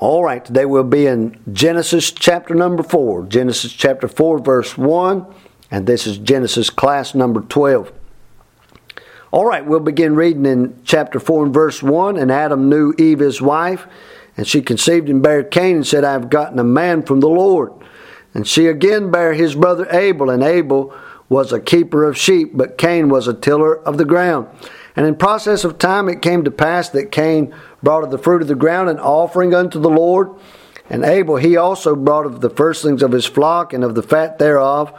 All right, today we'll be in Genesis chapter number 4. Genesis chapter 4, verse 1, and this is Genesis class number 12. All right, we'll begin reading in chapter 4 and verse 1. And Adam knew Eve his wife, and she conceived and bare Cain, and said, I have gotten a man from the Lord. And she again bare his brother Abel, and Abel was a keeper of sheep, but Cain was a tiller of the ground. And in process of time it came to pass that Cain brought of the fruit of the ground an offering unto the Lord. And Abel he also brought of the firstlings of his flock and of the fat thereof.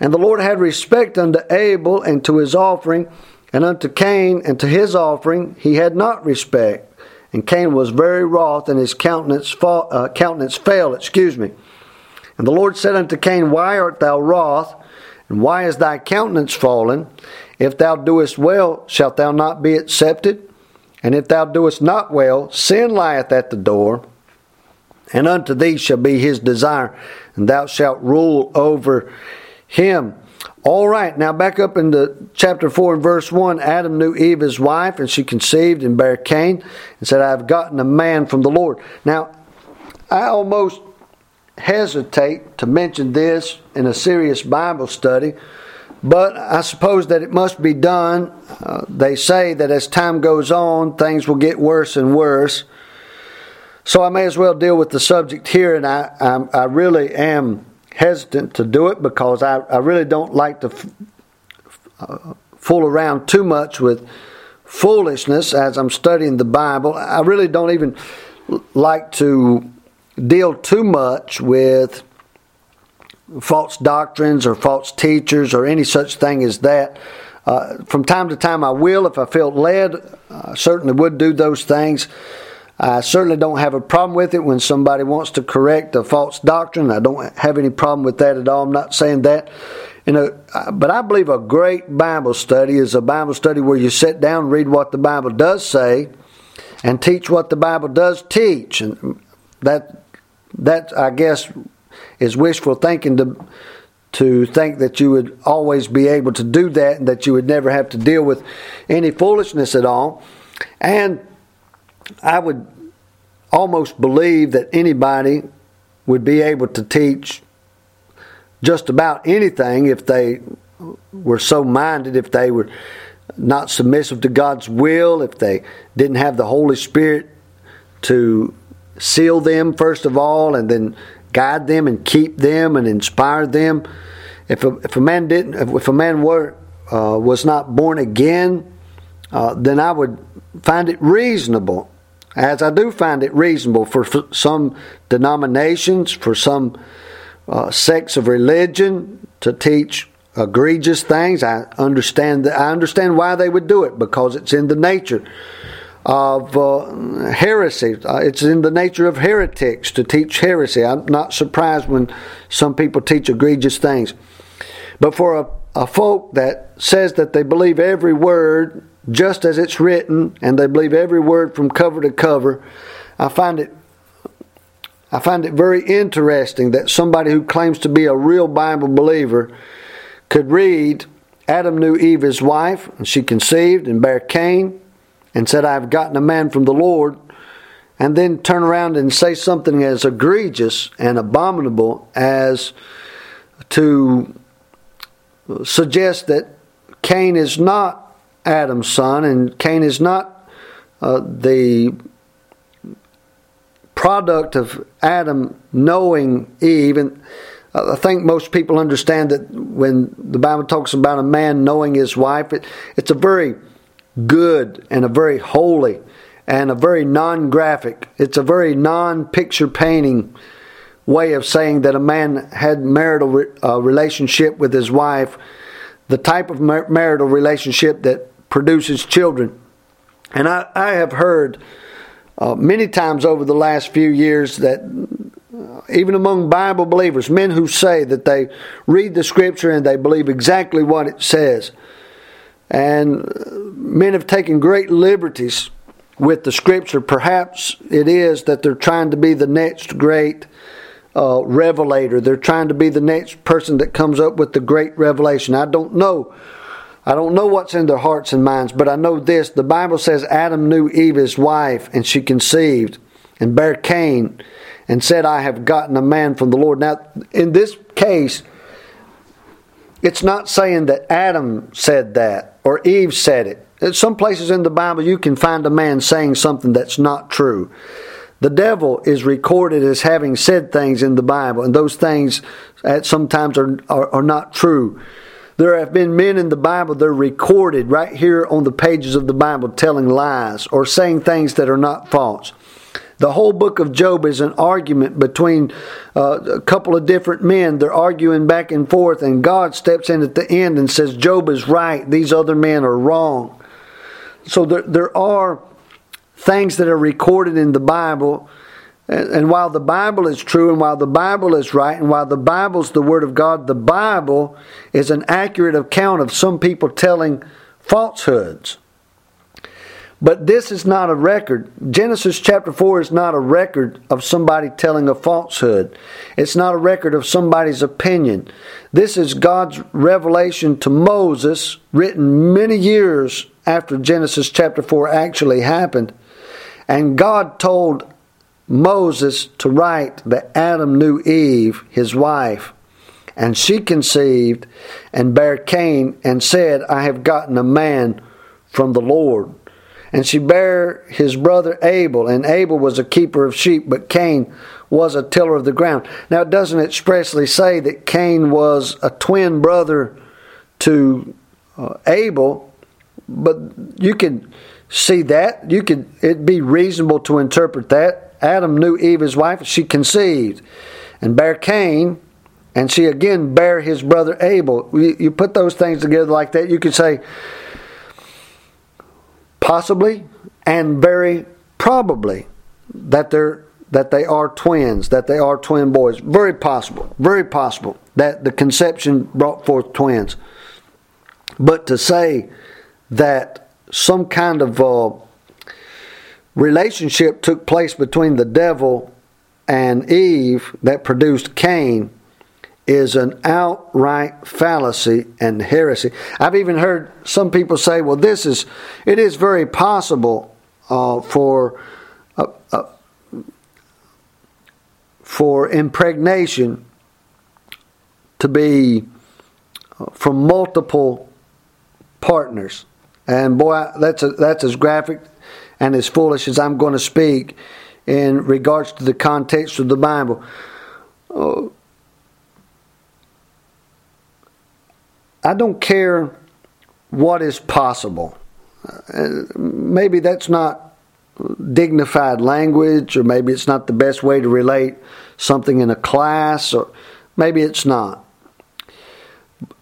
And the Lord had respect unto Abel and to his offering, and unto Cain and to his offering he had not respect. And Cain was very wroth, and his countenance, uh, countenance fell. Excuse me. And the Lord said unto Cain, Why art thou wroth? And why is thy countenance fallen? If thou doest well, shalt thou not be accepted? And if thou doest not well, sin lieth at the door, and unto thee shall be his desire, and thou shalt rule over him. All right, now back up into chapter 4 and verse 1. Adam knew Eve his wife, and she conceived and bare Cain, and said, I have gotten a man from the Lord. Now, I almost hesitate to mention this in a serious Bible study but I suppose that it must be done. Uh, they say that as time goes on, things will get worse and worse. So I may as well deal with the subject here, and I, I, I really am hesitant to do it because I, I really don't like to f- uh, fool around too much with foolishness as I'm studying the Bible. I really don't even like to deal too much with false doctrines or false teachers or any such thing as that. Uh, from time to time, I will, if I felt led, I certainly would do those things. I certainly don't have a problem with it when somebody wants to correct a false doctrine. I don't have any problem with that at all. I'm not saying that. You know, but I believe a great Bible study is a Bible study where you sit down read what the Bible does say and teach what the Bible does teach. And that, that I guess, is wishful thinking to to think that you would always be able to do that and that you would never have to deal with any foolishness at all. And I would almost believe that anybody would be able to teach just about anything if they were so minded, if they were not submissive to God's will, if they didn't have the Holy Spirit to seal them first of all and then guide them and keep them and inspire them. If a, if a man didn't, if a man were uh, was not born again, uh, then I would find it reasonable, as I do find it reasonable for, some denominations, for some uh, sects of religion to teach egregious things. I understand that. I understand why they would do it because it's in the nature of uh, heresy. Uh, it's in the nature of heretics to teach heresy. I'm not surprised when some people teach egregious things. But for a, a folk that says that they believe every word just as it's written and they believe every word from cover to cover, I find it I find it very interesting that somebody who claims to be a real Bible believer could read Adam knew Eve his wife, and she conceived and bare Cain, and said, I've gotten a man from the Lord, and then turn around and say something as egregious and abominable as to suggest that Cain is not Adam's son and Cain is not uh, the product of Adam knowing Eve. And I think most people understand that when the Bible talks about a man knowing his wife, it, it's a very good and a very holy and a very non graphic. It's a very non picture painting way of saying that a man had marital re- uh, relationship with his wife, the type of mar- marital relationship that produces children. And I, I have heard uh, many times over the last few years that uh, even among Bible believers, men who say that they read the scripture and they believe exactly what it says. And men have taken great liberties with the scripture. Perhaps it is that they're trying to be the next great uh, revelator. They're trying to be the next person that comes up with the great revelation. I don't know. I don't know what's in their hearts and minds, but I know this. The Bible says Adam knew Eve, his wife, and she conceived. and bare Cain, and said, I have gotten a man from the Lord. Now, in this case, it's not saying that Adam said that or Eve said it. In some places in the Bible, you can find a man saying something that's not true. The devil is recorded as having said things in the Bible, and those things at sometimes are, are, are not true. There have been men in the Bible, they're recorded right here on the pages of the Bible telling lies or saying things that are not false. The whole book of Job is an argument between uh, a couple of different men. They're arguing back and forth, and God steps in at the end and says, Job is right, these other men are wrong. So there, there are things that are recorded in the Bible. And, and while the Bible is true, and while the Bible is right, and while the Bible is the Word of God, the Bible is an accurate account of some people telling falsehoods. But this is not a record. Genesis chapter 4 is not a record of somebody telling a falsehood. It's not a record of somebody's opinion. This is God's revelation to Moses, written many years after Genesis chapter 4 actually happened. And God told Moses to write that Adam knew Eve, his wife, and she conceived and bare Cain and said, I have gotten a man from the Lord. And she bare his brother Abel, and Abel was a keeper of sheep, but Cain was a tiller of the ground. Now, it doesn't expressly say that Cain was a twin brother to uh, Abel, but you can see that. You could it'd be reasonable to interpret that. Adam knew Eve his wife, she conceived, and bare Cain, and she again bare his brother Abel. You, you put those things together like that, you could say possibly and very probably that they're that they are twins, that they are twin boys. Very possible, very possible that the conception brought forth twins. But to say that some kind of uh, relationship took place between the devil and Eve that produced Cain is an outright fallacy and heresy. I've even heard some people say, well, this is, it is very possible uh, for, uh, uh, for impregnation to be uh, from multiple partners. And boy, that's, a, that's as graphic and as foolish as I'm going to speak in regards to the context of the Bible. I don't care what is possible. Uh, maybe that's not dignified language, or maybe it's not the best way to relate something in a class, or maybe it's not.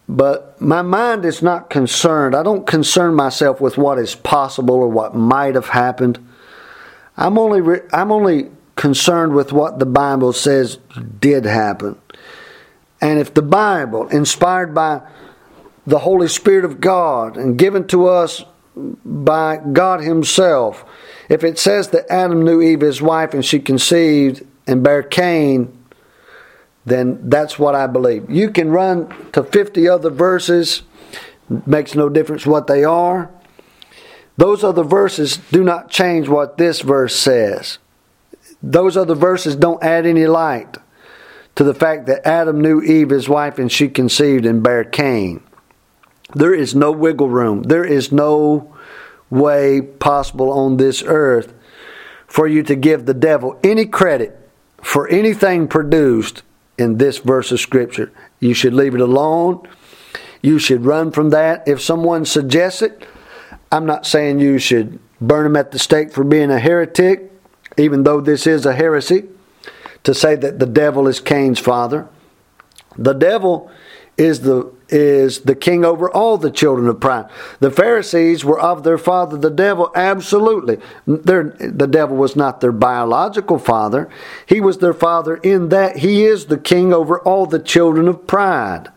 But my mind is not concerned. I don't concern myself with what is possible or what might have happened. I'm only re- I'm only concerned with what the Bible says did happen. And if the Bible, inspired by the Holy Spirit of God and given to us by God Himself. If it says that Adam knew Eve, his wife, and she conceived and bare Cain, then that's what I believe. You can run to 50 other verses, makes no difference what they are. Those other verses do not change what this verse says. Those other verses don't add any light to the fact that Adam knew Eve, his wife, and she conceived and bare Cain. There is no wiggle room. There is no way possible on this earth for you to give the devil any credit for anything produced in this verse of Scripture. You should leave it alone. You should run from that. If someone suggests it, I'm not saying you should burn them at the stake for being a heretic, even though this is a heresy, to say that the devil is Cain's father. The devil is the is the king over all the children of pride. The Pharisees were of their father the devil, absolutely. The devil was not their biological father. He was their father in that he is the king over all the children of pride.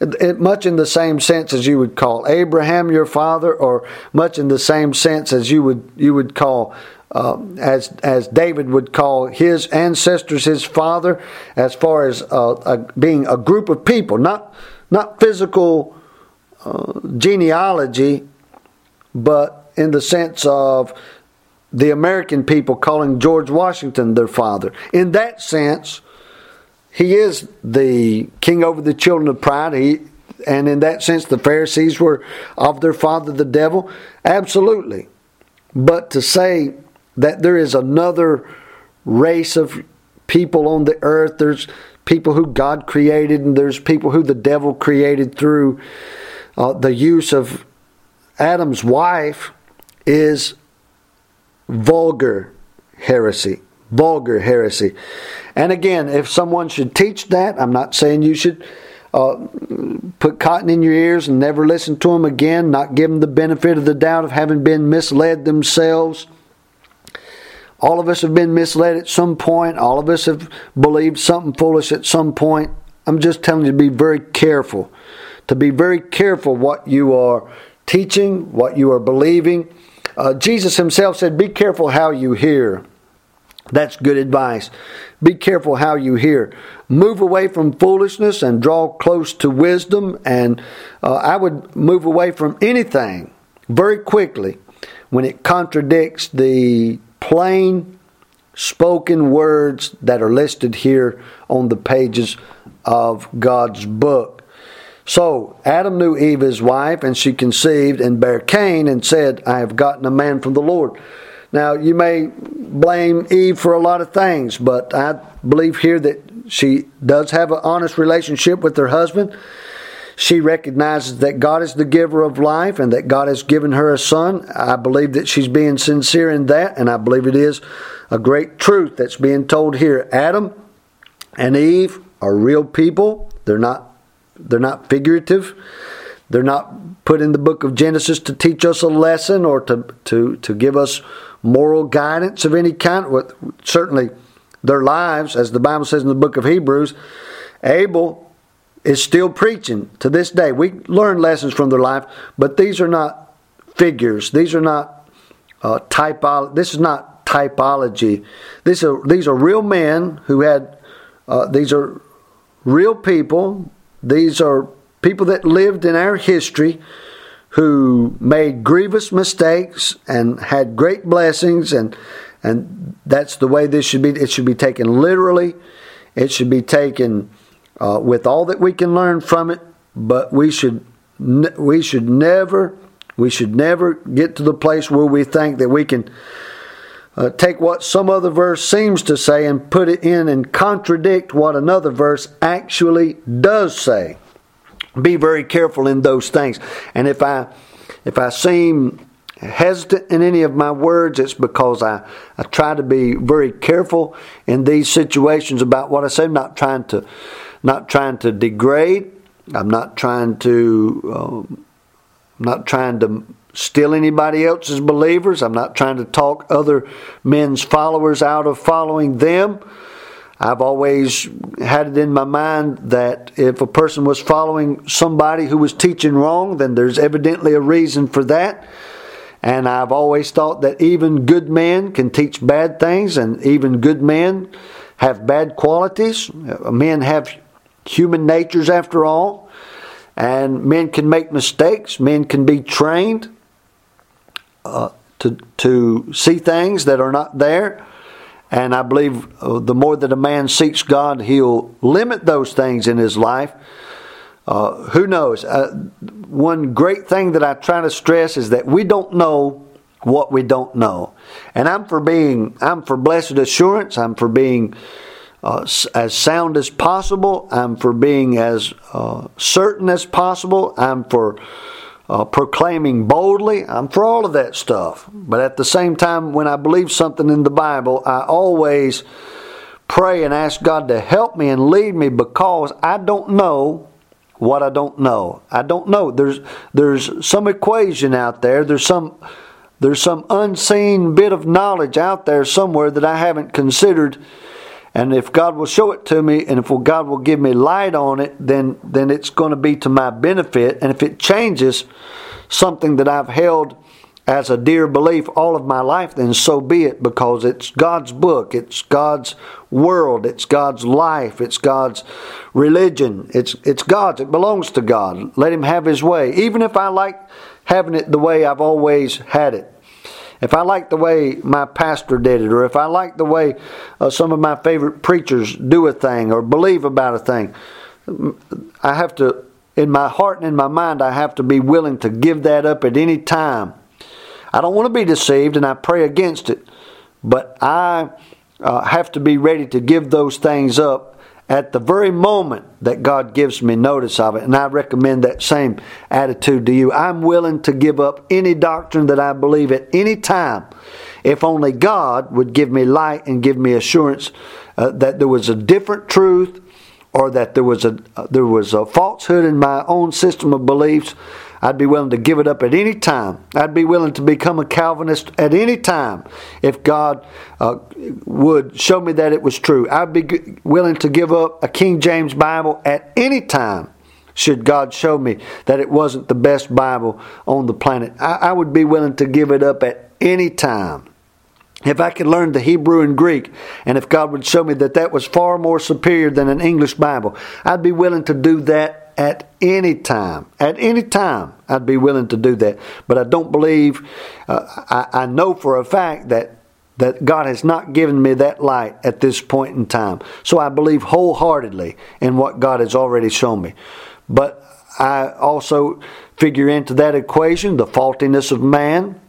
It, much in the same sense as you would call Abraham your father, or much in the same sense as you would you would call uh, as as David would call his ancestors his father, as far as uh, a, being a group of people, not not physical uh, genealogy, but in the sense of the American people calling George Washington their father. In that sense, he is the king over the children of pride. He, and in that sense, the Pharisees were of their father the devil. Absolutely. But to say that there is another race of people on the earth, there's people who God created, and there's people who the devil created through uh, the use of Adam's wife, is vulgar heresy. Vulgar heresy. And again, if someone should teach that, I'm not saying you should uh, put cotton in your ears and never listen to them again, not give them the benefit of the doubt of having been misled themselves. All of us have been misled at some point. All of us have believed something foolish at some point. I'm just telling you to be very careful. To be very careful what you are teaching, what you are believing. Uh, Jesus himself said, Be careful how you hear. That's good advice. Be careful how you hear. Move away from foolishness and draw close to wisdom. And uh, I would move away from anything very quickly when it contradicts the plain spoken words that are listed here on the pages of God's book. So Adam knew Eve his wife, and she conceived and bare Cain, and said, I have gotten a man from the Lord. Now, you may blame Eve for a lot of things, but I believe here that she does have an honest relationship with her husband. She recognizes that God is the giver of life and that God has given her a son. I believe that she's being sincere in that, and I believe it is a great truth that's being told here. Adam and Eve are real people. They're not they're not figurative. They're not put in the book of Genesis to teach us a lesson or to, to, to give us moral guidance of any kind. Certainly, their lives, as the Bible says in the book of Hebrews, Abel is still preaching to this day. We learn lessons from their life, but these are not figures. These are not uh, typology. This is not typology. These are these are real men who had. Uh, these are real people. These are people that lived in our history who made grievous mistakes and had great blessings and and that's the way this should be it should be taken literally it should be taken uh, with all that we can learn from it but we should we should never we should never get to the place where we think that we can uh, take what some other verse seems to say and put it in and contradict what another verse actually does say be very careful in those things. And if I if I seem hesitant in any of my words, it's because I, I try to be very careful in these situations about what I say. I'm not trying to not trying to degrade. I'm not trying to um, not trying to steal anybody else's believers. I'm not trying to talk other men's followers out of following them. I've always had it in my mind that if a person was following somebody who was teaching wrong, then there's evidently a reason for that. And I've always thought that even good men can teach bad things, and even good men have bad qualities. Men have human natures after all, and men can make mistakes. Men can be trained uh, to, to see things that are not there. And I believe uh, the more that a man seeks God, he'll limit those things in his life. Uh, who knows? Uh, one great thing that I try to stress is that we don't know what we don't know. And I'm for being, I'm for blessed assurance. I'm for being uh, as sound as possible. I'm for being as uh, certain as possible. I'm for uh, proclaiming boldly. I'm for all of that stuff. But at the same time, when I believe something in the Bible, I always pray and ask God to help me and lead me because I don't know what I don't know. I don't know. There's there's some equation out there. There's some there's some unseen bit of knowledge out there somewhere that I haven't considered and if God will show it to me and if God will give me light on it, then, then it's going to be to my benefit. And if it changes something that I've held as a dear belief all of my life, then so be it because it's God's book, it's God's world, it's God's life, it's God's religion, it's, it's God's, it belongs to God. Let Him have His way, even if I like having it the way I've always had it. if I like the way my pastor did it, or if I like the way uh, some of my favorite preachers do a thing or believe about a thing, I have to, in my heart and in my mind, I have to be willing to give that up at any time. I don't want to be deceived, and I pray against it, but I uh, have to be ready to give those things up at the very moment that God gives me notice of it. And I recommend that same attitude to you. I'm willing to give up any doctrine that I believe at any time if only God would give me light and give me assurance uh, that there was a different truth or that there was a uh, there was a falsehood in my own system of beliefs I'd be willing to give it up at any time. I'd be willing to become a Calvinist at any time if God uh, would show me that it was true. I'd be willing to give up a King James Bible at any time should God show me that it wasn't the best Bible on the planet. I, I would be willing to give it up at any time. If I could learn the Hebrew and Greek, and if God would show me that that was far more superior than an English Bible, I'd be willing to do that at any time. At any time, I'd be willing to do that. But I don't believe, uh, I, I know for a fact that that God has not given me that light at this point in time. So I believe wholeheartedly in what God has already shown me. But I also figure into that equation the faultiness of man,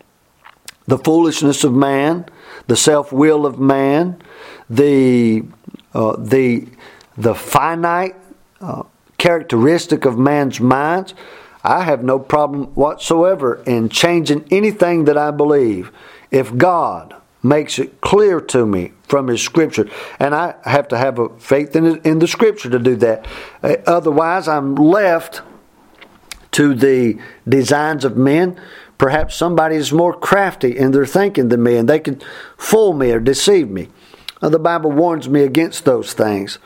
the foolishness of man, the self will of man, the uh, the the finite uh, characteristic of man's minds, I have no problem whatsoever in changing anything that I believe if God makes it clear to me from His Scripture. And I have to have a faith in, in the Scripture to do that. Uh, otherwise, I'm left to the designs of men. Perhaps somebody is more crafty in their thinking than me, and they can fool me or deceive me. Uh, the Bible warns me against those things.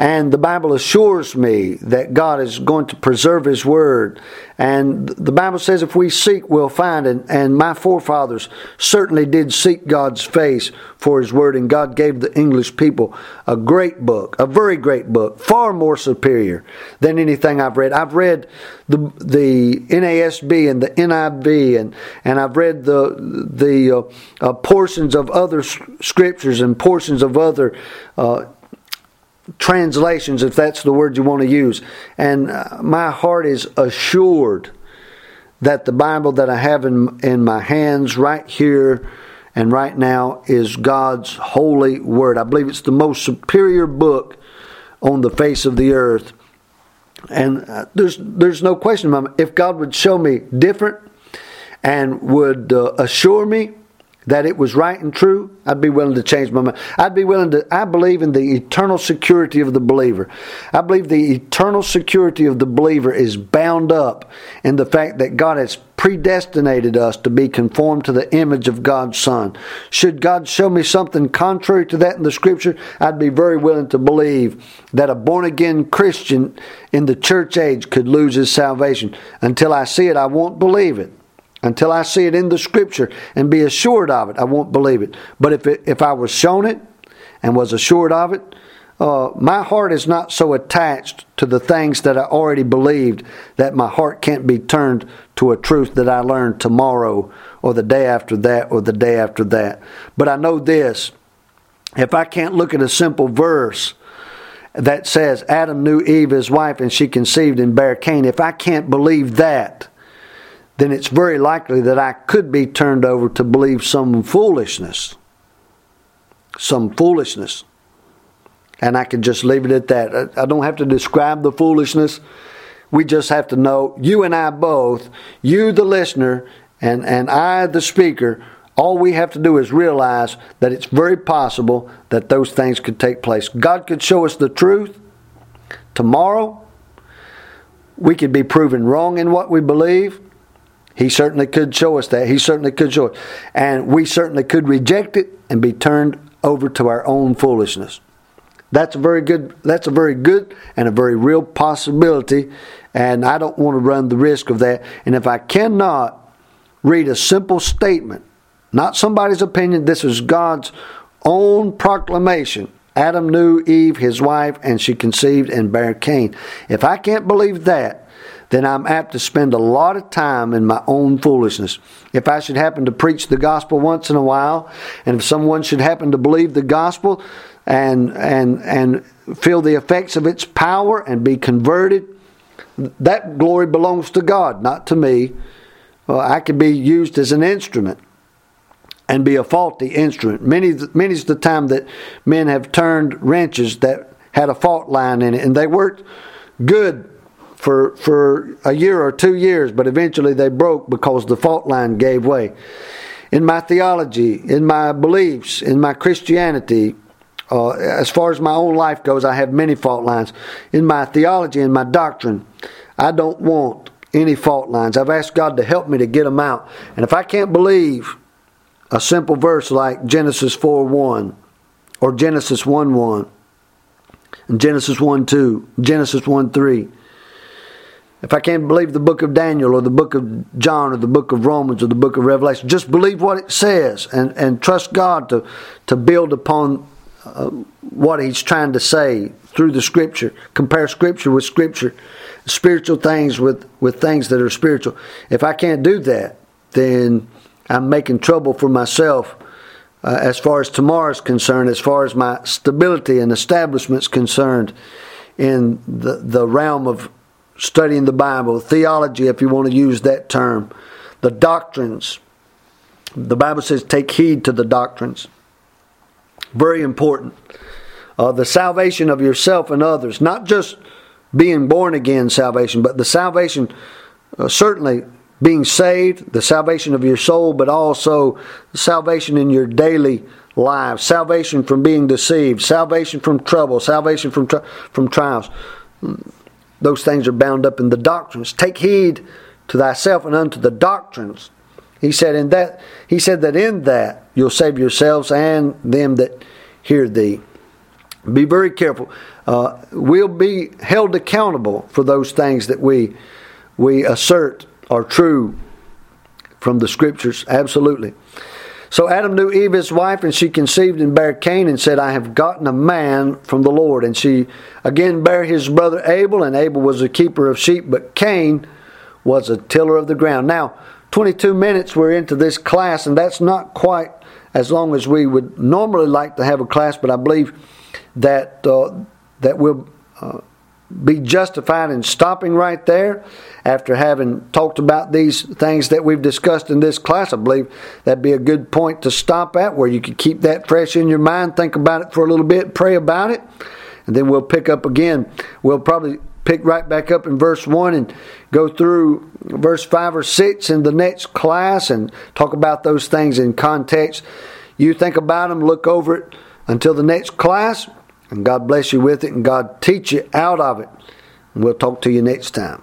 And the Bible assures me that God is going to preserve His Word. And the Bible says if we seek, we'll find. And, and my forefathers certainly did seek God's face for His Word. And God gave the English people a great book, a very great book, far more superior than anything I've read. I've read the, the NASB and the NIV, and, and I've read the, the uh, uh, portions of other scriptures and portions of other uh, translations, if that's the word you want to use. And uh, my heart is assured that the Bible that I have in, in my hands right here and right now is God's holy word. I believe it's the most superior book on the face of the earth. And uh, there's there's no question, if God would show me different and would uh, assure me that it was right and true, I'd be willing to change my mind. I'd be willing to, I believe in the eternal security of the believer. I believe the eternal security of the believer is bound up in the fact that God has predestinated us to be conformed to the image of God's Son. Should God show me something contrary to that in the Scripture, I'd be very willing to believe that a born again Christian in the church age could lose his salvation. Until I see it, I won't believe it. Until I see it in the scripture and be assured of it, I won't believe it. But if, it, if I was shown it and was assured of it, uh, my heart is not so attached to the things that I already believed that my heart can't be turned to a truth that I learned tomorrow or the day after that or the day after that. But I know this if I can't look at a simple verse that says Adam knew Eve, his wife, and she conceived and bare Cain, if I can't believe that, then it's very likely that I could be turned over to believe some foolishness. Some foolishness. And I could just leave it at that. I don't have to describe the foolishness. We just have to know, you and I both, you the listener, and, and I the speaker, all we have to do is realize that it's very possible that those things could take place. God could show us the truth tomorrow. We could be proven wrong in what we believe. He certainly could show us that. He certainly could show it. And we certainly could reject it and be turned over to our own foolishness. That's a very good that's a very good and a very real possibility and I don't want to run the risk of that. And if I cannot read a simple statement, not somebody's opinion, this is God's own proclamation. Adam knew Eve, his wife, and she conceived and bare Cain. If I can't believe that, then I'm apt to spend a lot of time in my own foolishness. If I should happen to preach the gospel once in a while, and if someone should happen to believe the gospel and and and feel the effects of its power and be converted, that glory belongs to God, not to me. Well, I could be used as an instrument and be a faulty instrument. Many many's the time that men have turned wrenches that had a fault line in it, and they worked good for for a year or two years, but eventually they broke because the fault line gave way. In my theology, in my beliefs, in my Christianity, uh, as far as my own life goes, I have many fault lines. In my theology and my doctrine, I don't want any fault lines. I've asked God to help me to get them out. And if I can't believe a simple verse like Genesis 4 1 or Genesis 1 1, and Genesis 1 2, Genesis 1 3, if I can't believe the book of Daniel or the book of John or the book of Romans or the book of Revelation, just believe what it says and, and trust God to, to build upon uh, what He's trying to say through the Scripture. Compare Scripture with Scripture, spiritual things with, with things that are spiritual. If I can't do that, then I'm making trouble for myself uh, as far as tomorrow is concerned, as far as my stability and establishment is concerned in the, the realm of studying the Bible, theology, if you want to use that term, the doctrines. The Bible says, take heed to the doctrines. Very important. Uh, the salvation of yourself and others, not just being born again salvation, but the salvation, uh, certainly being saved, the salvation of your soul, but also salvation in your daily lives, salvation from being deceived, salvation from trouble, salvation from, from trials those things are bound up in the doctrines. Take heed to thyself and unto the doctrines. He said in that he said that in that you'll save yourselves and them that hear thee. Be very careful. Uh, we'll be held accountable for those things that we we assert are true from the scriptures. Absolutely. So Adam knew Eve his wife, and she conceived and bare Cain, and said, I have gotten a man from the Lord. And she again bare his brother Abel, and Abel was a keeper of sheep, but Cain was a tiller of the ground. Now, 22 minutes we're into this class, and that's not quite as long as we would normally like to have a class, but I believe that uh, that we'll uh, be justified in stopping right there after having talked about these things that we've discussed in this class. I believe that'd be a good point to stop at where you could keep that fresh in your mind, think about it for a little bit, pray about it, and then we'll pick up again. We'll probably pick right back up in verse 1 and go through verse 5 or 6 in the next class and talk about those things in context. You think about them, look over it until the next class. And God bless you with it and God teach you out of it. And we'll talk to you next time.